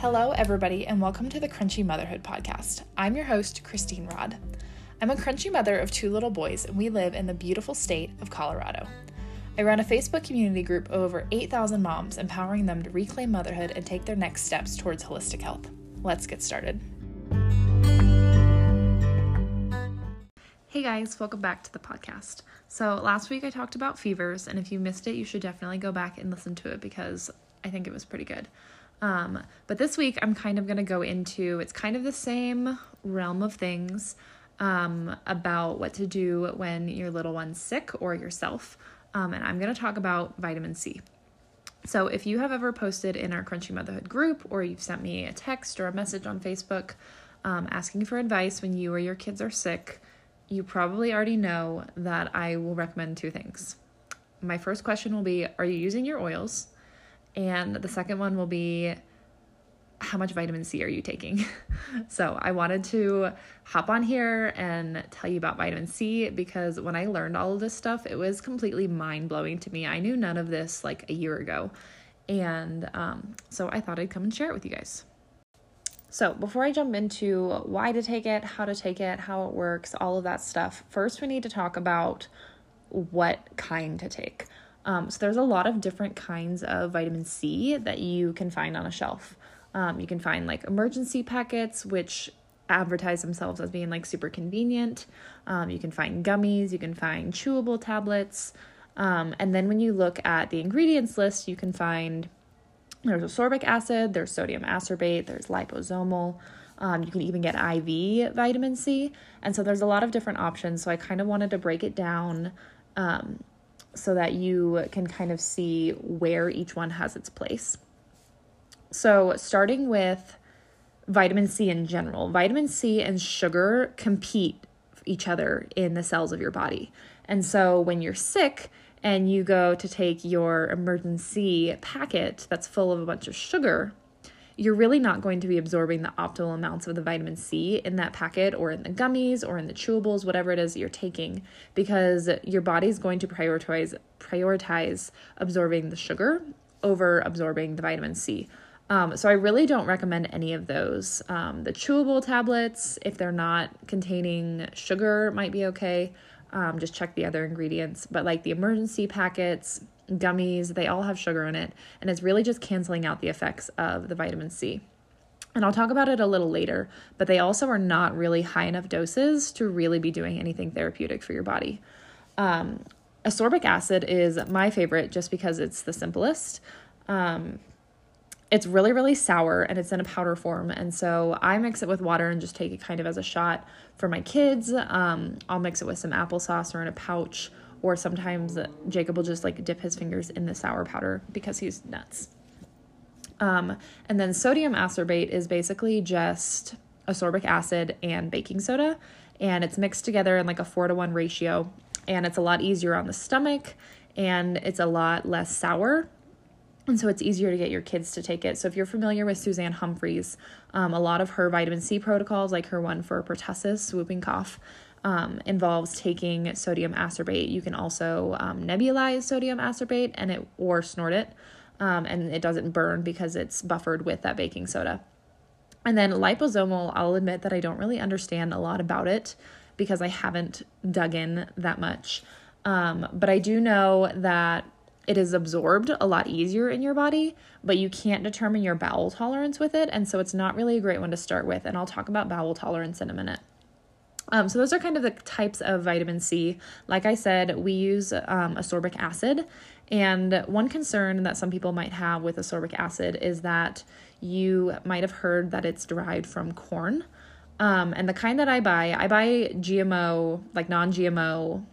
Hello, everybody, and welcome to the Crunchy Motherhood Podcast. I'm your host, Christine Rod. I'm a crunchy mother of two little boys, and we live in the beautiful state of Colorado. I run a Facebook community group of over 8,000 moms, empowering them to reclaim motherhood and take their next steps towards holistic health. Let's get started. Hey guys, welcome back to the podcast. So, last week I talked about fevers, and if you missed it, you should definitely go back and listen to it because I think it was pretty good. Um, but this week I'm kind of going to go into it's kind of the same realm of things um, about what to do when your little one's sick or yourself. Um, and I'm going to talk about vitamin C. So, if you have ever posted in our Crunchy Motherhood group or you've sent me a text or a message on Facebook um, asking for advice when you or your kids are sick, you probably already know that I will recommend two things. My first question will be Are you using your oils? And the second one will be how much vitamin C are you taking? so, I wanted to hop on here and tell you about vitamin C because when I learned all of this stuff, it was completely mind blowing to me. I knew none of this like a year ago. And um, so, I thought I'd come and share it with you guys. So, before I jump into why to take it, how to take it, how it works, all of that stuff, first we need to talk about what kind to take. Um, so, there's a lot of different kinds of vitamin C that you can find on a shelf. Um, you can find like emergency packets, which advertise themselves as being like super convenient. Um, you can find gummies, you can find chewable tablets. Um, and then when you look at the ingredients list, you can find there's ascorbic acid, there's sodium ascorbate, there's liposomal. Um, you can even get IV vitamin C. And so there's a lot of different options. So I kind of wanted to break it down um, so that you can kind of see where each one has its place. So, starting with vitamin C in general, vitamin C and sugar compete each other in the cells of your body. And so, when you're sick, and you go to take your emergency packet that's full of a bunch of sugar, you're really not going to be absorbing the optimal amounts of the vitamin C in that packet or in the gummies or in the chewables, whatever it is you're taking, because your body's going to prioritize prioritize absorbing the sugar over absorbing the vitamin C. Um, so I really don't recommend any of those. Um, the chewable tablets, if they're not containing sugar, might be okay. Um, just check the other ingredients. But like the emergency packets, gummies, they all have sugar in it, and it's really just canceling out the effects of the vitamin C. And I'll talk about it a little later, but they also are not really high enough doses to really be doing anything therapeutic for your body. Um, ascorbic acid is my favorite just because it's the simplest. Um, it's really really sour and it's in a powder form and so i mix it with water and just take it kind of as a shot for my kids um, i'll mix it with some applesauce or in a pouch or sometimes jacob will just like dip his fingers in the sour powder because he's nuts um, and then sodium ascorbate is basically just ascorbic acid and baking soda and it's mixed together in like a four to one ratio and it's a lot easier on the stomach and it's a lot less sour and so it's easier to get your kids to take it. So if you're familiar with Suzanne Humphries, um, a lot of her vitamin C protocols, like her one for pertussis, whooping cough, um, involves taking sodium ascorbate. You can also um, nebulize sodium ascorbate and it or snort it, um, and it doesn't burn because it's buffered with that baking soda. And then liposomal, I'll admit that I don't really understand a lot about it because I haven't dug in that much. Um, but I do know that it is absorbed a lot easier in your body, but you can't determine your bowel tolerance with it. And so it's not really a great one to start with. And I'll talk about bowel tolerance in a minute. Um, so those are kind of the types of vitamin C. Like I said, we use um, ascorbic acid. And one concern that some people might have with ascorbic acid is that you might have heard that it's derived from corn. Um, and the kind that I buy, I buy GMO, like non GMO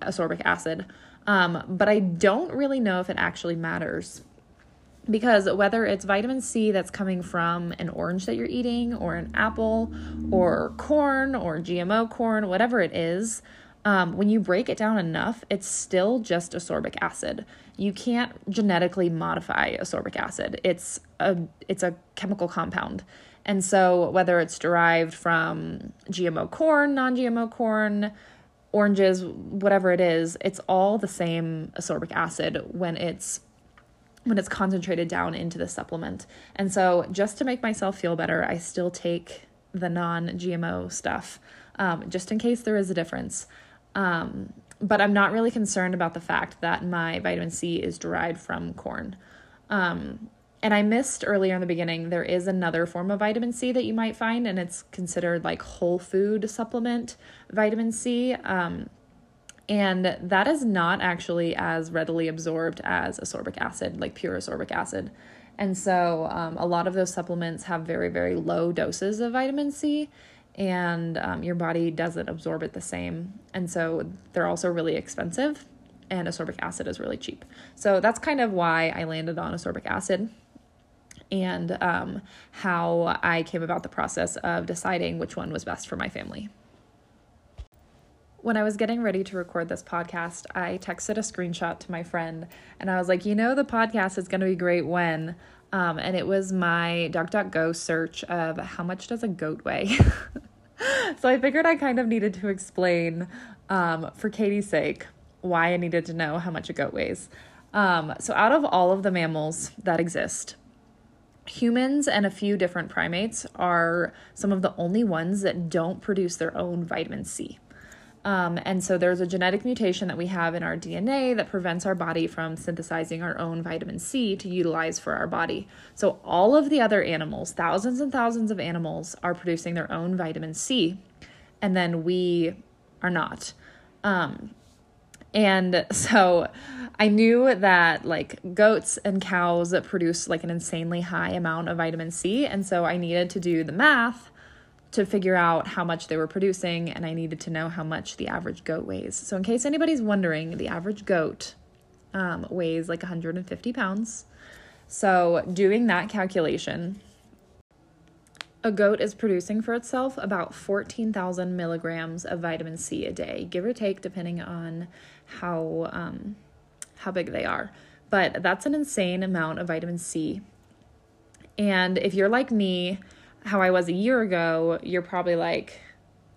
ascorbic acid. Um, but I don't really know if it actually matters because whether it's vitamin C that's coming from an orange that you're eating, or an apple, or corn, or GMO corn, whatever it is, um, when you break it down enough, it's still just ascorbic acid. You can't genetically modify ascorbic acid. It's a it's a chemical compound. And so whether it's derived from GMO corn, non-GMO corn, oranges, whatever it is, it's all the same ascorbic acid when it's when it's concentrated down into the supplement. And so, just to make myself feel better, I still take the non GMO stuff, um, just in case there is a difference. Um, but I'm not really concerned about the fact that my vitamin C is derived from corn. Um, and I missed earlier in the beginning, there is another form of vitamin C that you might find, and it's considered like whole food supplement vitamin C. Um, and that is not actually as readily absorbed as ascorbic acid, like pure ascorbic acid. And so um, a lot of those supplements have very, very low doses of vitamin C, and um, your body doesn't absorb it the same. And so they're also really expensive, and ascorbic acid is really cheap. So that's kind of why I landed on ascorbic acid and um, how I came about the process of deciding which one was best for my family. When I was getting ready to record this podcast, I texted a screenshot to my friend and I was like, you know, the podcast is going to be great when. Um, and it was my DuckDuckGo search of how much does a goat weigh? so I figured I kind of needed to explain, um, for Katie's sake, why I needed to know how much a goat weighs. Um, so, out of all of the mammals that exist, humans and a few different primates are some of the only ones that don't produce their own vitamin C. Um, and so there's a genetic mutation that we have in our DNA that prevents our body from synthesizing our own vitamin C to utilize for our body. So all of the other animals, thousands and thousands of animals, are producing their own vitamin C, and then we are not. Um, and so I knew that like goats and cows that produce like an insanely high amount of vitamin C. And so I needed to do the math to figure out how much they were producing, and I needed to know how much the average goat weighs. So, in case anybody's wondering, the average goat um, weighs like 150 pounds. So, doing that calculation, a goat is producing for itself about 14,000 milligrams of vitamin C a day, give or take, depending on how um, how big they are. But that's an insane amount of vitamin C. And if you're like me, how I was a year ago, you're probably like,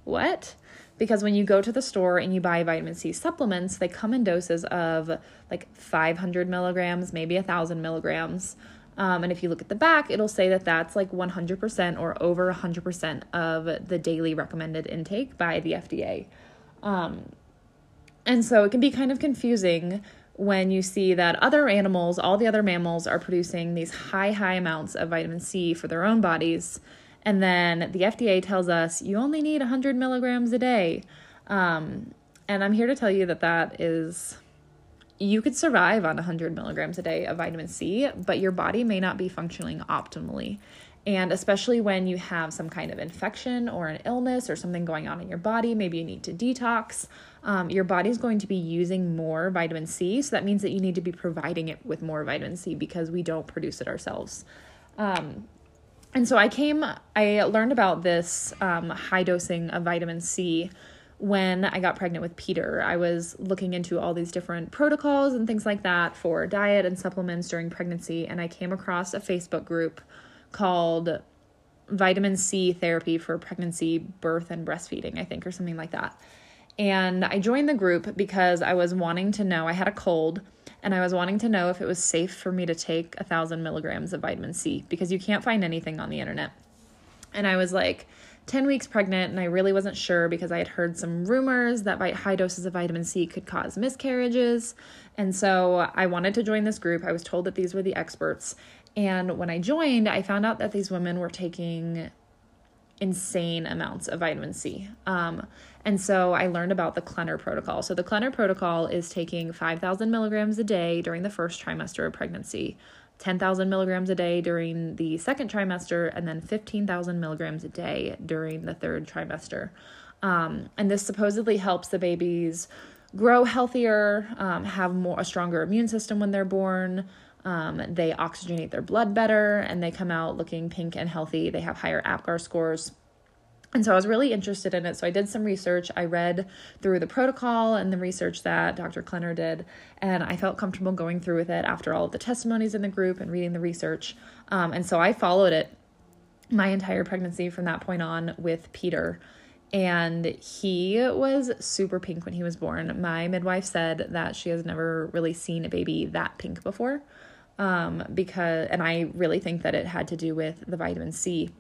what? Because when you go to the store and you buy vitamin C supplements, they come in doses of like 500 milligrams, maybe a 1,000 milligrams. Um, and if you look at the back, it'll say that that's like 100% or over 100% of the daily recommended intake by the FDA. Um, and so it can be kind of confusing when you see that other animals, all the other mammals, are producing these high, high amounts of vitamin C for their own bodies. And then the FDA tells us you only need 100 milligrams a day. Um, and I'm here to tell you that that is, you could survive on 100 milligrams a day of vitamin C, but your body may not be functioning optimally. And especially when you have some kind of infection or an illness or something going on in your body, maybe you need to detox, um, your body's going to be using more vitamin C. So that means that you need to be providing it with more vitamin C because we don't produce it ourselves. Um, and so I came, I learned about this um, high dosing of vitamin C when I got pregnant with Peter. I was looking into all these different protocols and things like that for diet and supplements during pregnancy, and I came across a Facebook group called Vitamin C Therapy for Pregnancy, Birth, and Breastfeeding, I think, or something like that. And I joined the group because I was wanting to know, I had a cold, and I was wanting to know if it was safe for me to take a thousand milligrams of vitamin C because you can't find anything on the internet. And I was like, 10 weeks pregnant and I really wasn't sure because I had heard some rumors that high doses of vitamin C could cause miscarriages. And so I wanted to join this group. I was told that these were the experts. And when I joined, I found out that these women were taking insane amounts of vitamin C. Um, and so I learned about the Klenner protocol. So the Klenner protocol is taking 5,000 milligrams a day during the first trimester of pregnancy, 10,000 milligrams a day during the second trimester, and then 15,000 milligrams a day during the third trimester. Um, and this supposedly helps the babies grow healthier, um, have more a stronger immune system when they're born, um, they oxygenate their blood better and they come out looking pink and healthy. They have higher APGAR scores. And so I was really interested in it. So I did some research. I read through the protocol and the research that Dr. Klenner did, and I felt comfortable going through with it after all of the testimonies in the group and reading the research. Um, and so I followed it my entire pregnancy from that point on with Peter. And he was super pink when he was born. My midwife said that she has never really seen a baby that pink before. Um, because, and I really think that it had to do with the vitamin C.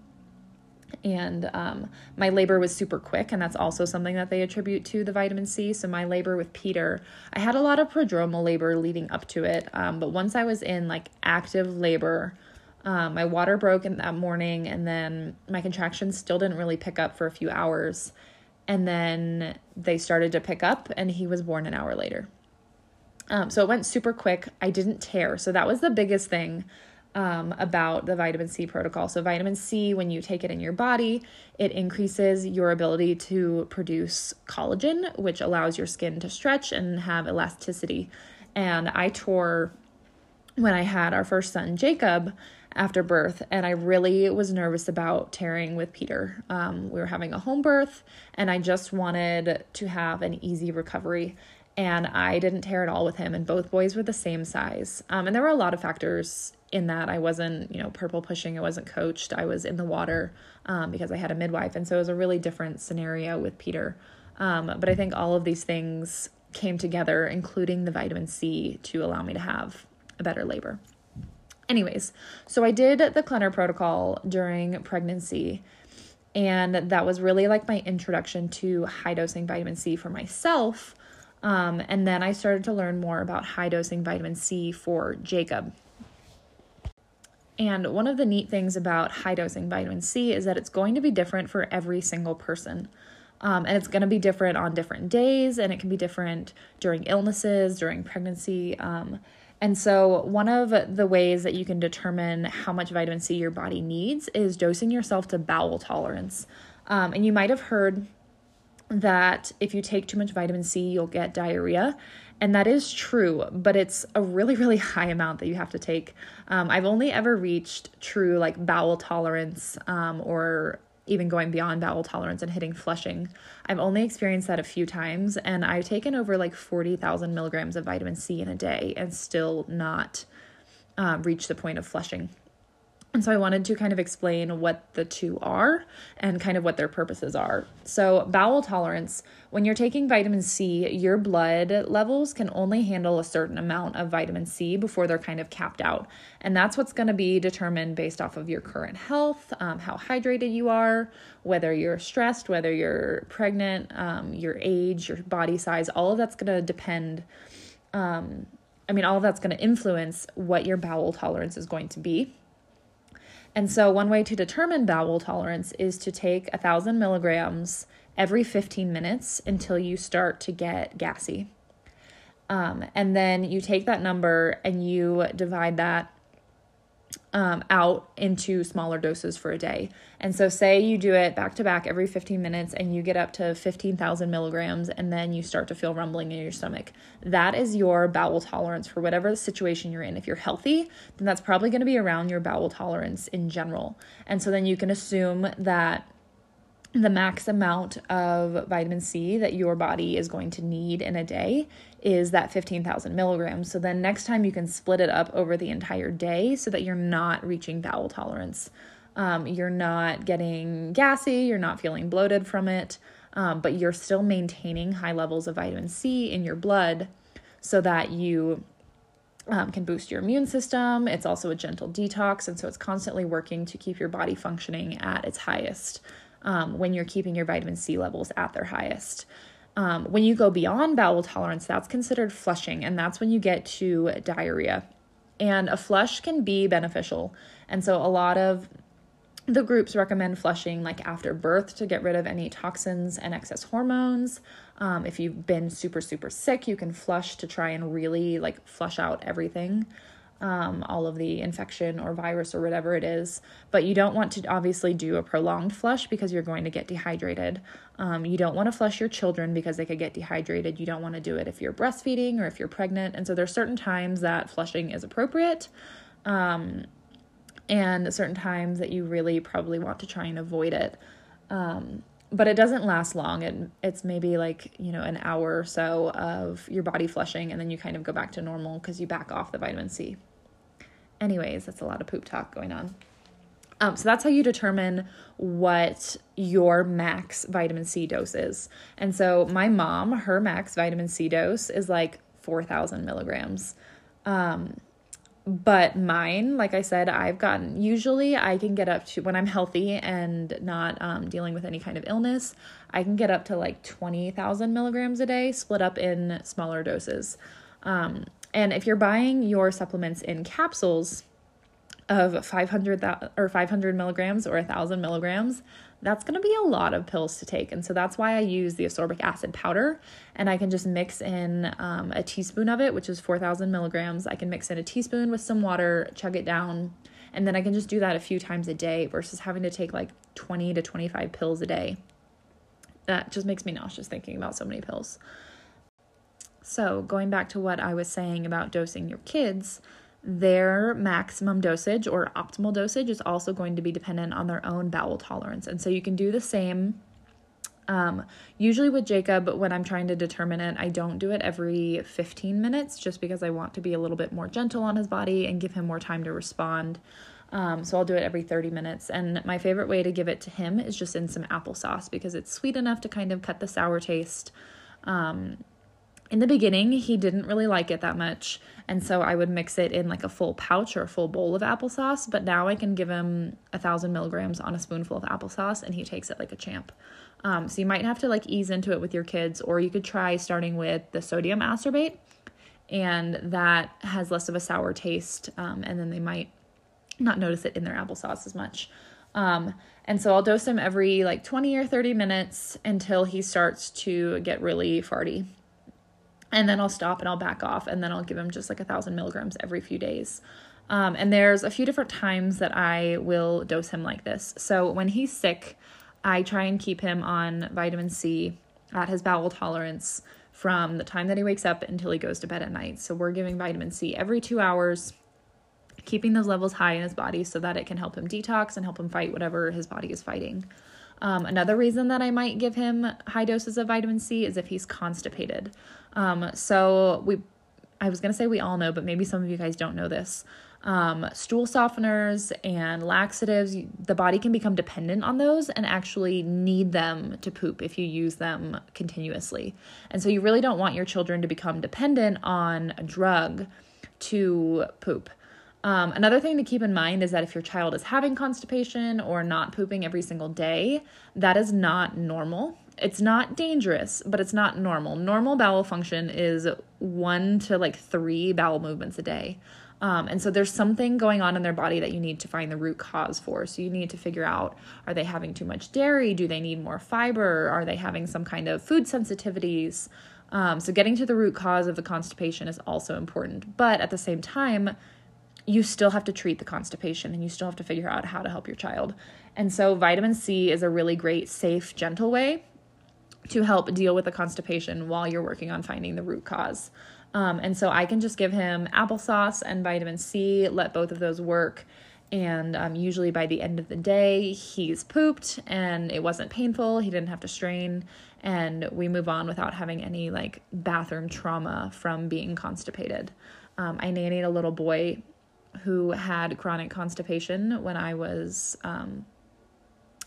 And um, my labor was super quick, and that's also something that they attribute to the vitamin C. So, my labor with Peter, I had a lot of prodromal labor leading up to it. Um, but once I was in like active labor, um, my water broke in that morning, and then my contractions still didn't really pick up for a few hours. And then they started to pick up, and he was born an hour later. Um, so it went super quick. I didn't tear. So that was the biggest thing um, about the vitamin C protocol. So, vitamin C, when you take it in your body, it increases your ability to produce collagen, which allows your skin to stretch and have elasticity. And I tore when I had our first son, Jacob, after birth, and I really was nervous about tearing with Peter. Um, we were having a home birth, and I just wanted to have an easy recovery and I didn't tear at all with him, and both boys were the same size. Um, and there were a lot of factors in that. I wasn't, you know, purple pushing, I wasn't coached, I was in the water um, because I had a midwife. And so it was a really different scenario with Peter. Um, but I think all of these things came together, including the vitamin C, to allow me to have a better labor. Anyways, so I did the Klenner protocol during pregnancy. And that was really like my introduction to high dosing vitamin C for myself um, and then I started to learn more about high dosing vitamin C for Jacob. And one of the neat things about high dosing vitamin C is that it's going to be different for every single person. Um, and it's going to be different on different days, and it can be different during illnesses, during pregnancy. Um, and so, one of the ways that you can determine how much vitamin C your body needs is dosing yourself to bowel tolerance. Um, and you might have heard that if you take too much vitamin C, you'll get diarrhea. And that is true, but it's a really, really high amount that you have to take. Um, I've only ever reached true like bowel tolerance um, or even going beyond bowel tolerance and hitting flushing. I've only experienced that a few times, and I've taken over like 40,000 milligrams of vitamin C in a day and still not um, reach the point of flushing. And so I wanted to kind of explain what the two are and kind of what their purposes are. So, bowel tolerance, when you're taking vitamin C, your blood levels can only handle a certain amount of vitamin C before they're kind of capped out. And that's what's going to be determined based off of your current health, um, how hydrated you are, whether you're stressed, whether you're pregnant, um, your age, your body size, all of that's going to depend. Um, I mean, all of that's going to influence what your bowel tolerance is going to be. And so, one way to determine bowel tolerance is to take a thousand milligrams every 15 minutes until you start to get gassy. Um, and then you take that number and you divide that um, out into smaller doses for a day. And so, say you do it back to back every 15 minutes and you get up to 15,000 milligrams, and then you start to feel rumbling in your stomach. That is your bowel tolerance for whatever the situation you're in. If you're healthy, then that's probably going to be around your bowel tolerance in general. And so, then you can assume that the max amount of vitamin C that your body is going to need in a day is that 15,000 milligrams. So then next time you can split it up over the entire day so that you're not reaching bowel tolerance. Um, you're not getting gassy, you're not feeling bloated from it, um, but you're still maintaining high levels of vitamin C in your blood so that you um, can boost your immune system. It's also a gentle detox, and so it's constantly working to keep your body functioning at its highest um, when you're keeping your vitamin C levels at their highest. Um, when you go beyond bowel tolerance, that's considered flushing, and that's when you get to diarrhea. And a flush can be beneficial. And so, a lot of the groups recommend flushing like after birth to get rid of any toxins and excess hormones. Um, if you've been super, super sick, you can flush to try and really like flush out everything um, all of the infection or virus or whatever it is. But you don't want to obviously do a prolonged flush because you're going to get dehydrated. Um, you don't want to flush your children because they could get dehydrated. You don't want to do it if you're breastfeeding or if you're pregnant. And so there's certain times that flushing is appropriate. Um, and certain times that you really probably want to try and avoid it. Um, but it doesn't last long. It, it's maybe like, you know, an hour or so of your body flushing, and then you kind of go back to normal because you back off the vitamin C. Anyways, that's a lot of poop talk going on. Um, so that's how you determine what your max vitamin C dose is. And so my mom, her max vitamin C dose is like 4,000 milligrams. Um, but mine, like I said, I've gotten usually I can get up to when I'm healthy and not um, dealing with any kind of illness, I can get up to like 20,000 milligrams a day, split up in smaller doses. Um, and if you're buying your supplements in capsules of 500 or 500 milligrams or 1,000 milligrams, that's going to be a lot of pills to take. And so that's why I use the ascorbic acid powder. And I can just mix in um, a teaspoon of it, which is 4,000 milligrams. I can mix in a teaspoon with some water, chug it down. And then I can just do that a few times a day versus having to take like 20 to 25 pills a day. That just makes me nauseous thinking about so many pills. So, going back to what I was saying about dosing your kids, their maximum dosage or optimal dosage is also going to be dependent on their own bowel tolerance. And so you can do the same. Um, usually with Jacob, when I'm trying to determine it, I don't do it every 15 minutes just because I want to be a little bit more gentle on his body and give him more time to respond. Um, so I'll do it every 30 minutes. And my favorite way to give it to him is just in some applesauce because it's sweet enough to kind of cut the sour taste. Um, in the beginning, he didn't really like it that much. And so I would mix it in like a full pouch or a full bowl of applesauce. But now I can give him a thousand milligrams on a spoonful of applesauce and he takes it like a champ. Um, so you might have to like ease into it with your kids, or you could try starting with the sodium ascorbate. And that has less of a sour taste. Um, and then they might not notice it in their applesauce as much. Um, and so I'll dose him every like 20 or 30 minutes until he starts to get really farty and then I'll stop and I'll back off and then I'll give him just like a thousand milligrams every few days. Um, and there's a few different times that I will dose him like this. So when he's sick, I try and keep him on vitamin C at his bowel tolerance from the time that he wakes up until he goes to bed at night. So we're giving vitamin C every two hours, keeping those levels high in his body so that it can help him detox and help him fight whatever his body is fighting. Um, another reason that I might give him high doses of vitamin C is if he's constipated. Um, so we, I was gonna say we all know, but maybe some of you guys don't know this. Um, stool softeners and laxatives, the body can become dependent on those and actually need them to poop if you use them continuously. And so you really don't want your children to become dependent on a drug to poop. Um, another thing to keep in mind is that if your child is having constipation or not pooping every single day, that is not normal. It's not dangerous, but it's not normal. Normal bowel function is one to like three bowel movements a day. Um, and so there's something going on in their body that you need to find the root cause for. So you need to figure out are they having too much dairy? Do they need more fiber? Are they having some kind of food sensitivities? Um, so getting to the root cause of the constipation is also important. But at the same time, you still have to treat the constipation and you still have to figure out how to help your child. And so, vitamin C is a really great, safe, gentle way to help deal with the constipation while you're working on finding the root cause. Um, and so, I can just give him applesauce and vitamin C, let both of those work. And um, usually by the end of the day, he's pooped and it wasn't painful. He didn't have to strain. And we move on without having any like bathroom trauma from being constipated. Um, I nannied a little boy who had chronic constipation when I was um,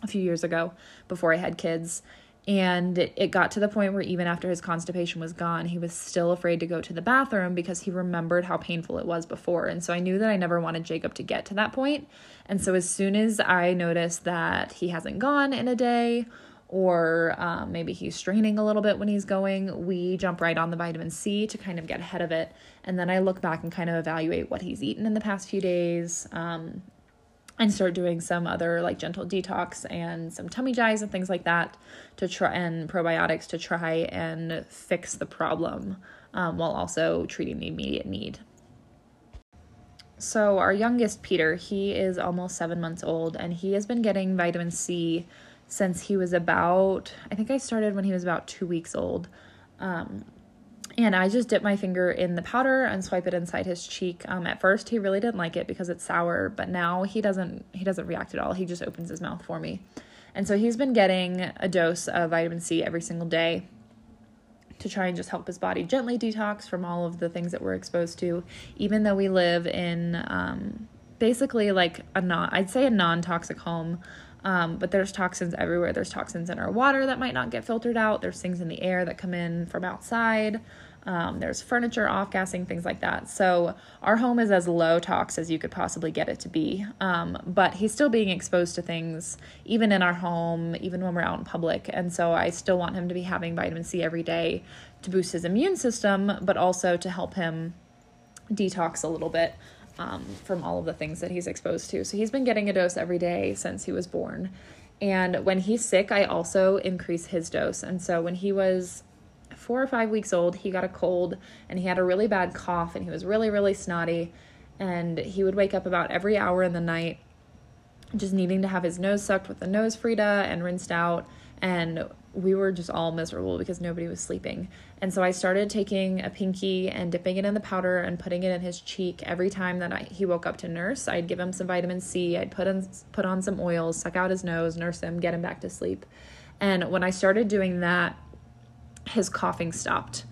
a few years ago before I had kids. And it got to the point where even after his constipation was gone, he was still afraid to go to the bathroom because he remembered how painful it was before. And so I knew that I never wanted Jacob to get to that point. And so as soon as I noticed that he hasn't gone in a day, or um, maybe he's straining a little bit when he's going, we jump right on the vitamin C to kind of get ahead of it. And then I look back and kind of evaluate what he's eaten in the past few days um, and start doing some other like gentle detox and some tummy jies and things like that to try and probiotics to try and fix the problem um, while also treating the immediate need. So, our youngest, Peter, he is almost seven months old and he has been getting vitamin C since he was about, I think I started when he was about two weeks old. Um, and I just dip my finger in the powder and swipe it inside his cheek. Um, at first, he really didn't like it because it's sour, but now he doesn't. He doesn't react at all. He just opens his mouth for me, and so he's been getting a dose of vitamin C every single day to try and just help his body gently detox from all of the things that we're exposed to. Even though we live in um, basically like a non, I'd say a non-toxic home. Um, but there's toxins everywhere. There's toxins in our water that might not get filtered out. There's things in the air that come in from outside. Um, there's furniture off gassing, things like that. So our home is as low tox as you could possibly get it to be. Um, but he's still being exposed to things, even in our home, even when we're out in public. And so I still want him to be having vitamin C every day to boost his immune system, but also to help him detox a little bit um, from all of the things that he's exposed to. So he's been getting a dose every day since he was born. And when he's sick, I also increase his dose. And so when he was four or five weeks old, he got a cold and he had a really bad cough and he was really, really snotty. And he would wake up about every hour in the night, just needing to have his nose sucked with the NoseFrida and rinsed out. And we were just all miserable because nobody was sleeping. And so I started taking a pinky and dipping it in the powder and putting it in his cheek every time that I, he woke up to nurse. I'd give him some vitamin C. I'd put on put on some oils, suck out his nose, nurse him, get him back to sleep. And when I started doing that, his coughing stopped.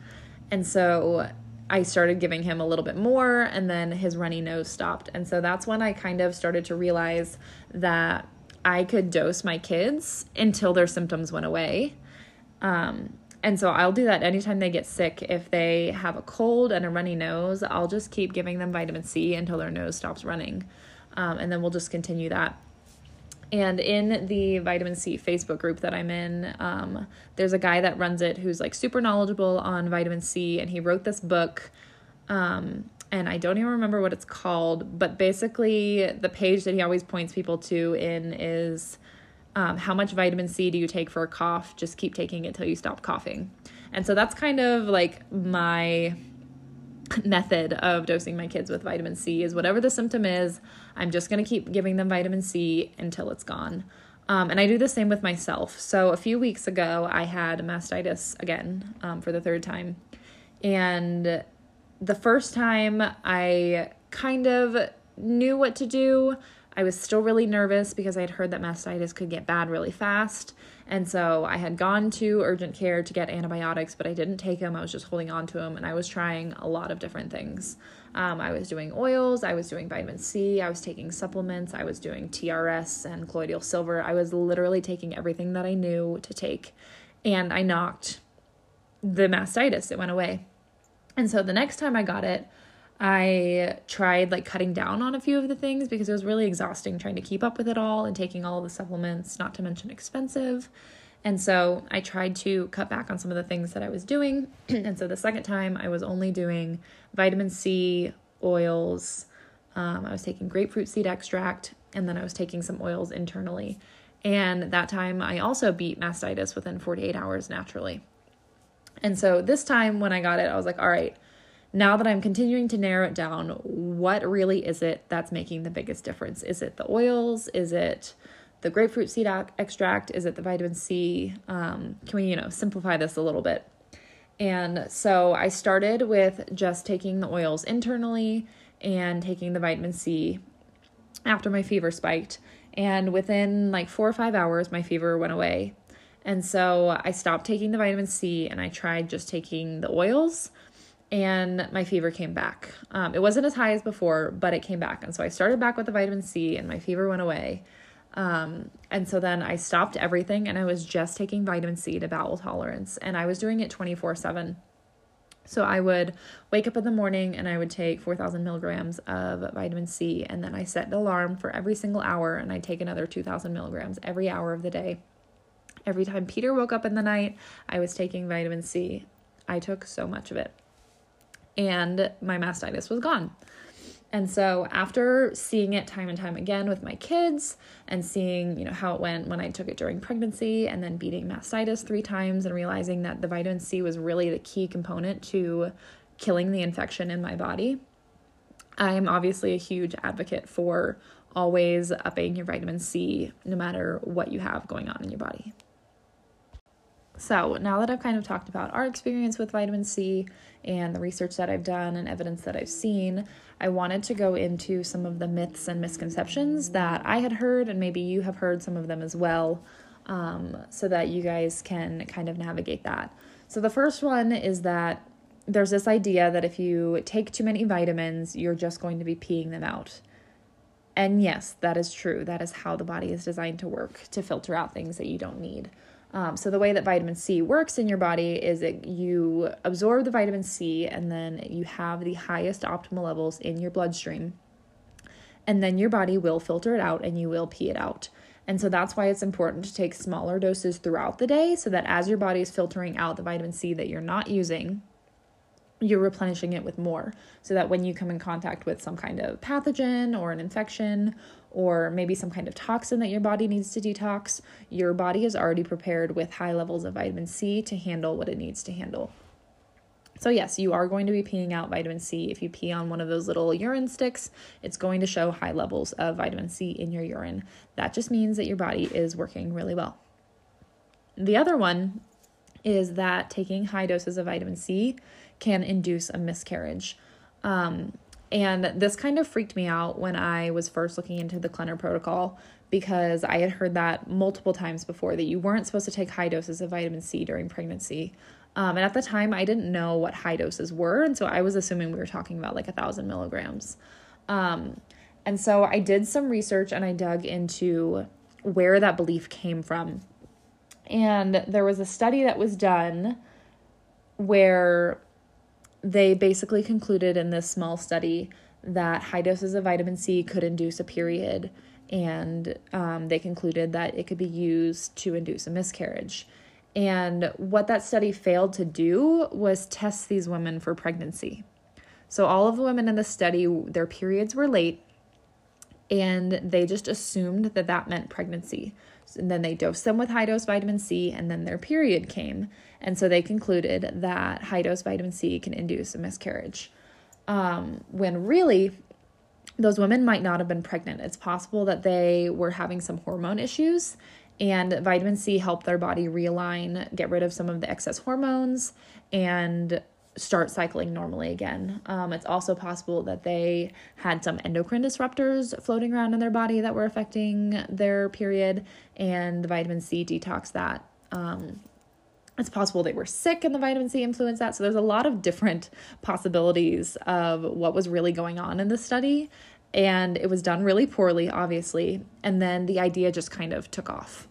And so I started giving him a little bit more, and then his runny nose stopped. And so that's when I kind of started to realize that I could dose my kids until their symptoms went away. Um, and so I'll do that anytime they get sick. If they have a cold and a runny nose, I'll just keep giving them vitamin C until their nose stops running. Um, and then we'll just continue that. And in the vitamin C Facebook group that I'm in, um, there's a guy that runs it who's like super knowledgeable on vitamin C, and he wrote this book. Um, and I don't even remember what it's called, but basically, the page that he always points people to in is um, how much vitamin C do you take for a cough? Just keep taking it till you stop coughing. And so that's kind of like my method of dosing my kids with vitamin C is whatever the symptom is, I'm just going to keep giving them vitamin C until it's gone. Um, and I do the same with myself. So a few weeks ago, I had mastitis again um, for the third time. And the first time, I kind of knew what to do. I was still really nervous because I had heard that mastitis could get bad really fast. And so I had gone to urgent care to get antibiotics, but I didn't take them. I was just holding on to them and I was trying a lot of different things. Um, I was doing oils, I was doing vitamin C, I was taking supplements, I was doing TRS and colloidal silver. I was literally taking everything that I knew to take. And I knocked the mastitis, it went away. And so the next time I got it, I tried like cutting down on a few of the things because it was really exhausting trying to keep up with it all and taking all the supplements, not to mention expensive. And so I tried to cut back on some of the things that I was doing. and so the second time I was only doing vitamin C, oils, um, I was taking grapefruit seed extract, and then I was taking some oils internally. And that time I also beat mastitis within 48 hours naturally. And so this time when I got it, I was like, all right, now that I'm continuing to narrow it down, what really is it that's making the biggest difference? Is it the oils? Is it the grapefruit seed extract? Is it the vitamin C? Um, can we, you know, simplify this a little bit? And so I started with just taking the oils internally and taking the vitamin C after my fever spiked. And within like four or five hours, my fever went away. And so I stopped taking the vitamin C and I tried just taking the oils and my fever came back. Um, it wasn't as high as before, but it came back. And so I started back with the vitamin C, and my fever went away. Um, and so then I stopped everything, and I was just taking vitamin C to bowel tolerance, and I was doing it 24 7. So I would wake up in the morning and I would take 4,000 milligrams of vitamin C, and then I set an alarm for every single hour, and I take another 2,000 milligrams every hour of the day. Every time Peter woke up in the night, I was taking vitamin C. I took so much of it and my mastitis was gone. And so after seeing it time and time again with my kids and seeing, you know, how it went when I took it during pregnancy and then beating mastitis 3 times and realizing that the vitamin C was really the key component to killing the infection in my body, I'm obviously a huge advocate for always upping your vitamin C no matter what you have going on in your body. So, now that I've kind of talked about our experience with vitamin C and the research that I've done and evidence that I've seen, I wanted to go into some of the myths and misconceptions that I had heard, and maybe you have heard some of them as well, um, so that you guys can kind of navigate that. So, the first one is that there's this idea that if you take too many vitamins, you're just going to be peeing them out. And yes, that is true. That is how the body is designed to work to filter out things that you don't need. Um, so the way that vitamin C works in your body is that you absorb the vitamin C and then you have the highest optimal levels in your bloodstream. And then your body will filter it out and you will pee it out. And so that's why it's important to take smaller doses throughout the day so that as your body is filtering out the vitamin C that you're not using, you're replenishing it with more so that when you come in contact with some kind of pathogen or an infection or maybe some kind of toxin that your body needs to detox, your body is already prepared with high levels of vitamin C to handle what it needs to handle. So, yes, you are going to be peeing out vitamin C. If you pee on one of those little urine sticks, it's going to show high levels of vitamin C in your urine. That just means that your body is working really well. The other one is that taking high doses of vitamin C can induce a miscarriage. Um, and this kind of freaked me out when I was first looking into the Klenner protocol because I had heard that multiple times before that you weren't supposed to take high doses of vitamin C during pregnancy. Um, and at the time, I didn't know what high doses were. And so I was assuming we were talking about like a thousand milligrams. Um, and so I did some research and I dug into where that belief came from. And there was a study that was done where they basically concluded in this small study that high doses of vitamin C could induce a period, and um, they concluded that it could be used to induce a miscarriage. And what that study failed to do was test these women for pregnancy. So, all of the women in the study, their periods were late, and they just assumed that that meant pregnancy. And then they dosed them with high dose vitamin C, and then their period came. And so they concluded that high dose vitamin C can induce a miscarriage. Um, when really, those women might not have been pregnant. It's possible that they were having some hormone issues, and vitamin C helped their body realign, get rid of some of the excess hormones, and start cycling normally again. Um, it's also possible that they had some endocrine disruptors floating around in their body that were affecting their period, and the vitamin C detox that. Um, it's possible they were sick and the vitamin C influenced that. So there's a lot of different possibilities of what was really going on in the study. And it was done really poorly, obviously. And then the idea just kind of took off.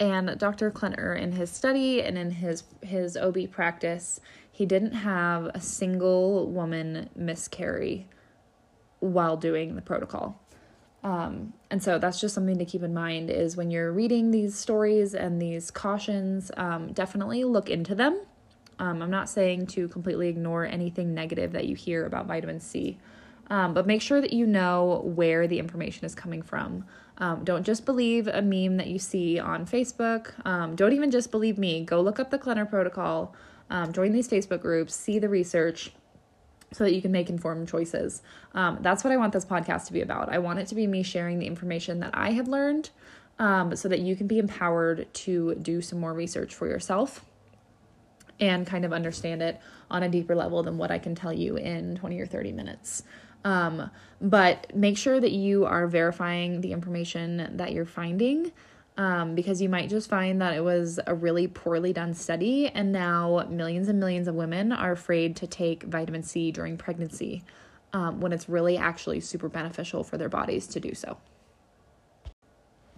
And Dr. Klenner, in his study and in his his OB practice, he didn't have a single woman miscarry while doing the protocol. Um, and so that's just something to keep in mind is when you're reading these stories and these cautions, um, definitely look into them. Um, I'm not saying to completely ignore anything negative that you hear about vitamin C, um, but make sure that you know where the information is coming from. Um, don't just believe a meme that you see on Facebook. Um, don't even just believe me. Go look up the Klenner protocol, join these Facebook groups, see the research so that you can make informed choices. Um, that's what I want this podcast to be about. I want it to be me sharing the information that I have learned um, so that you can be empowered to do some more research for yourself and kind of understand it on a deeper level than what I can tell you in 20 or 30 minutes. Um, but make sure that you are verifying the information that you're finding um, because you might just find that it was a really poorly done study, and now millions and millions of women are afraid to take vitamin C during pregnancy um, when it's really actually super beneficial for their bodies to do so.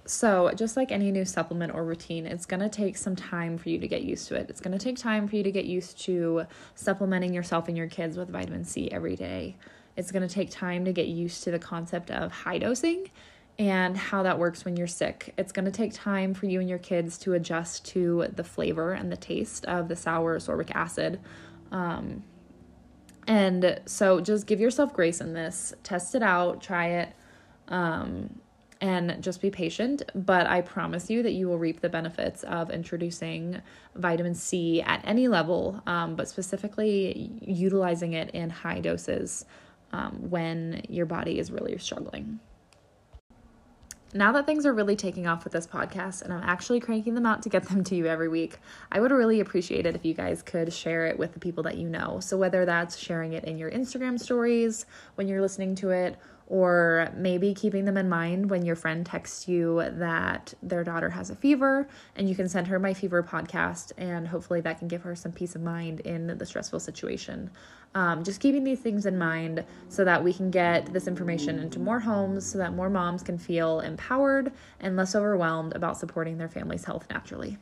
So, just like any new supplement or routine, it's going to take some time for you to get used to it. It's going to take time for you to get used to supplementing yourself and your kids with vitamin C every day. It's going to take time to get used to the concept of high dosing and how that works when you're sick. It's going to take time for you and your kids to adjust to the flavor and the taste of the sour ascorbic acid. Um, and so just give yourself grace in this, test it out, try it, um, and just be patient. But I promise you that you will reap the benefits of introducing vitamin C at any level, um, but specifically utilizing it in high doses um, when your body is really struggling now that things are really taking off with this podcast and I'm actually cranking them out to get them to you every week, I would really appreciate it if you guys could share it with the people that you know. So, whether that's sharing it in your Instagram stories when you're listening to it, or maybe keeping them in mind when your friend texts you that their daughter has a fever and you can send her my fever podcast and hopefully that can give her some peace of mind in the stressful situation. Um, just keeping these things in mind so that we can get this information into more homes so that more moms can feel empowered and less overwhelmed about supporting their family's health naturally